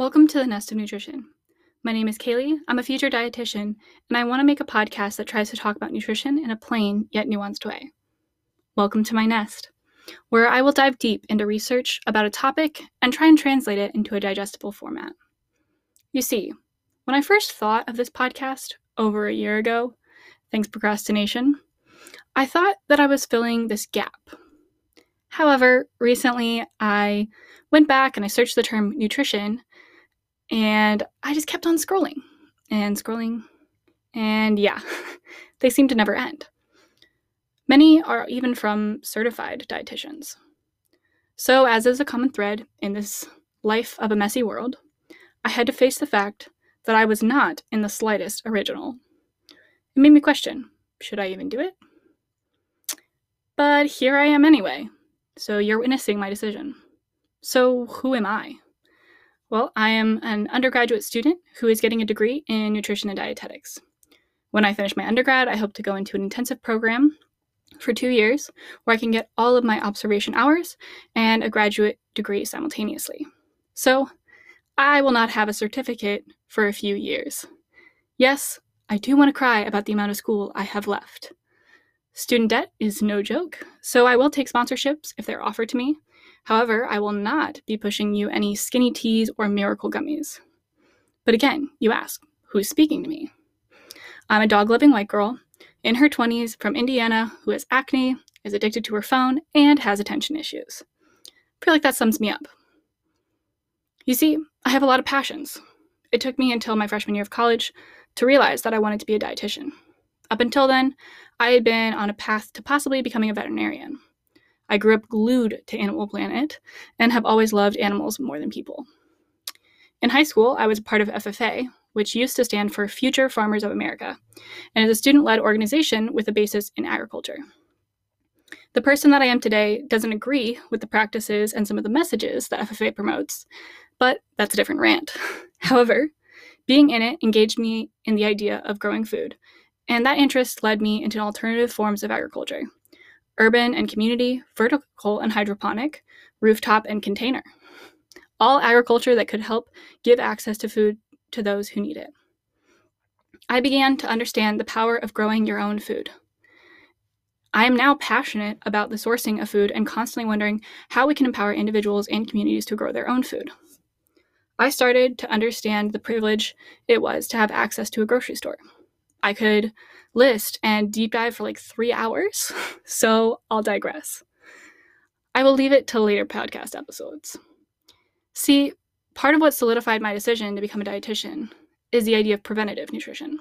Welcome to the Nest of Nutrition. My name is Kaylee. I'm a future dietitian, and I want to make a podcast that tries to talk about nutrition in a plain yet nuanced way. Welcome to my nest, where I will dive deep into research about a topic and try and translate it into a digestible format. You see, when I first thought of this podcast over a year ago, thanks procrastination, I thought that I was filling this gap. However, recently I went back and I searched the term nutrition and I just kept on scrolling and scrolling. And yeah, they seem to never end. Many are even from certified dietitians. So, as is a common thread in this life of a messy world, I had to face the fact that I was not in the slightest original. It made me question should I even do it? But here I am anyway, so you're witnessing my decision. So, who am I? Well, I am an undergraduate student who is getting a degree in nutrition and dietetics. When I finish my undergrad, I hope to go into an intensive program for two years where I can get all of my observation hours and a graduate degree simultaneously. So, I will not have a certificate for a few years. Yes, I do want to cry about the amount of school I have left. Student debt is no joke, so I will take sponsorships if they're offered to me, However, I will not be pushing you any skinny teas or miracle gummies. But again, you ask, who's speaking to me? I'm a dog loving white girl in her 20s from Indiana who has acne, is addicted to her phone, and has attention issues. I feel like that sums me up. You see, I have a lot of passions. It took me until my freshman year of college to realize that I wanted to be a dietitian. Up until then, I had been on a path to possibly becoming a veterinarian. I grew up glued to Animal Planet and have always loved animals more than people. In high school, I was part of FFA, which used to stand for Future Farmers of America, and is a student led organization with a basis in agriculture. The person that I am today doesn't agree with the practices and some of the messages that FFA promotes, but that's a different rant. However, being in it engaged me in the idea of growing food, and that interest led me into alternative forms of agriculture, urban and community, vertical and hydroponic, rooftop and container. All agriculture that could help give access to food to those who need it. I began to understand the power of growing your own food. I am now passionate about the sourcing of food and constantly wondering how we can empower individuals and communities to grow their own food. I started to understand the privilege it was to have access to a grocery store. I could list and deep dive for like three hours, so I'll digress. I will leave it to later podcast episodes. See, part of what solidified my decision to become a dietitian is the idea of preventative nutrition.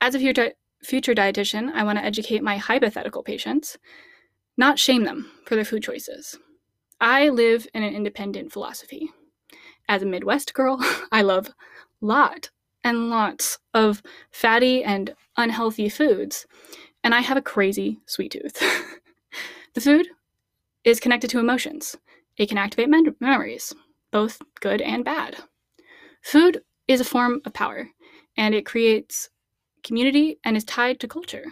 As a future, future dietitian, I want to educate my hypothetical patients, not shame them for their food choices. I live in an independent philosophy. As a Midwest girl, I love lot and lots of fatty and unhealthy foods, and I have a crazy sweet tooth. the food is connected to emotions, it can activate mem- memories, both good and bad. Food is a form of power, and it creates community and is tied to culture.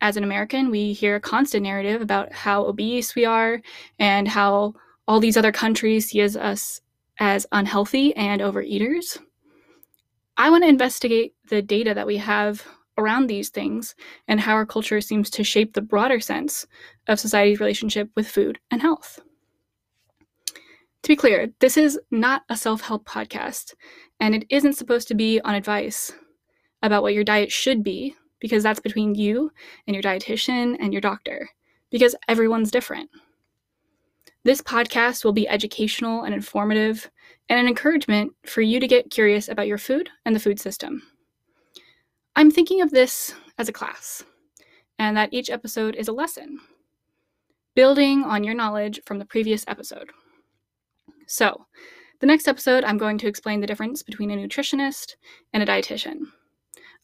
As an American, we hear a constant narrative about how obese we are and how all these other countries see us as unhealthy and overeaters. I want to investigate the data that we have around these things and how our culture seems to shape the broader sense of society's relationship with food and health. To be clear, this is not a self help podcast, and it isn't supposed to be on advice about what your diet should be, because that's between you and your dietitian and your doctor, because everyone's different. This podcast will be educational and informative, and an encouragement for you to get curious about your food and the food system. I'm thinking of this as a class, and that each episode is a lesson, building on your knowledge from the previous episode. So, the next episode, I'm going to explain the difference between a nutritionist and a dietitian.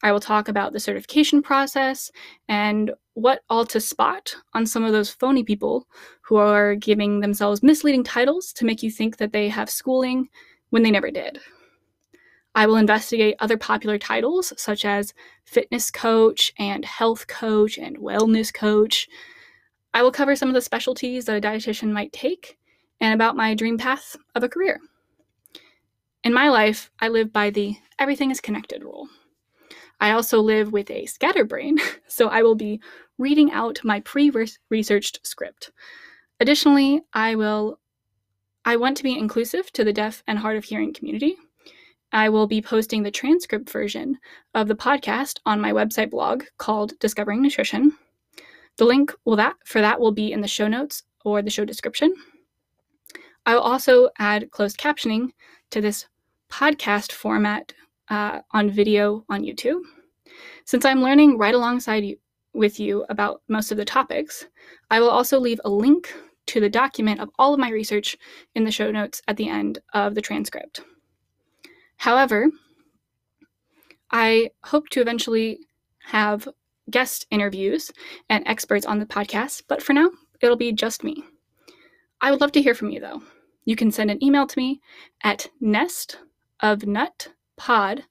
I will talk about the certification process and what all to spot on some of those phony people who are giving themselves misleading titles to make you think that they have schooling when they never did. I will investigate other popular titles such as fitness coach and health coach and wellness coach. I will cover some of the specialties that a dietitian might take and about my dream path of a career. In my life, I live by the everything is connected rule. I also live with a scatterbrain, so I will be reading out my pre-researched script. Additionally, I will I want to be inclusive to the deaf and hard of hearing community. I will be posting the transcript version of the podcast on my website blog called Discovering Nutrition. The link will that for that will be in the show notes or the show description. I will also add closed captioning to this podcast format uh, on video on YouTube. Since I'm learning right alongside you, with you about most of the topics, I will also leave a link to the document of all of my research in the show notes at the end of the transcript. However, I hope to eventually have guest interviews and experts on the podcast, but for now, it'll be just me. I would love to hear from you though. You can send an email to me at pod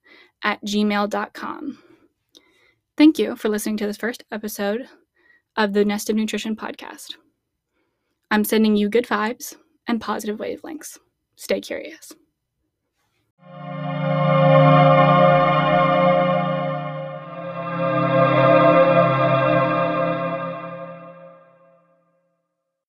at gmail.com. Thank you for listening to this first episode of the Nest of Nutrition Podcast. I'm sending you good vibes and positive wavelengths. Stay curious.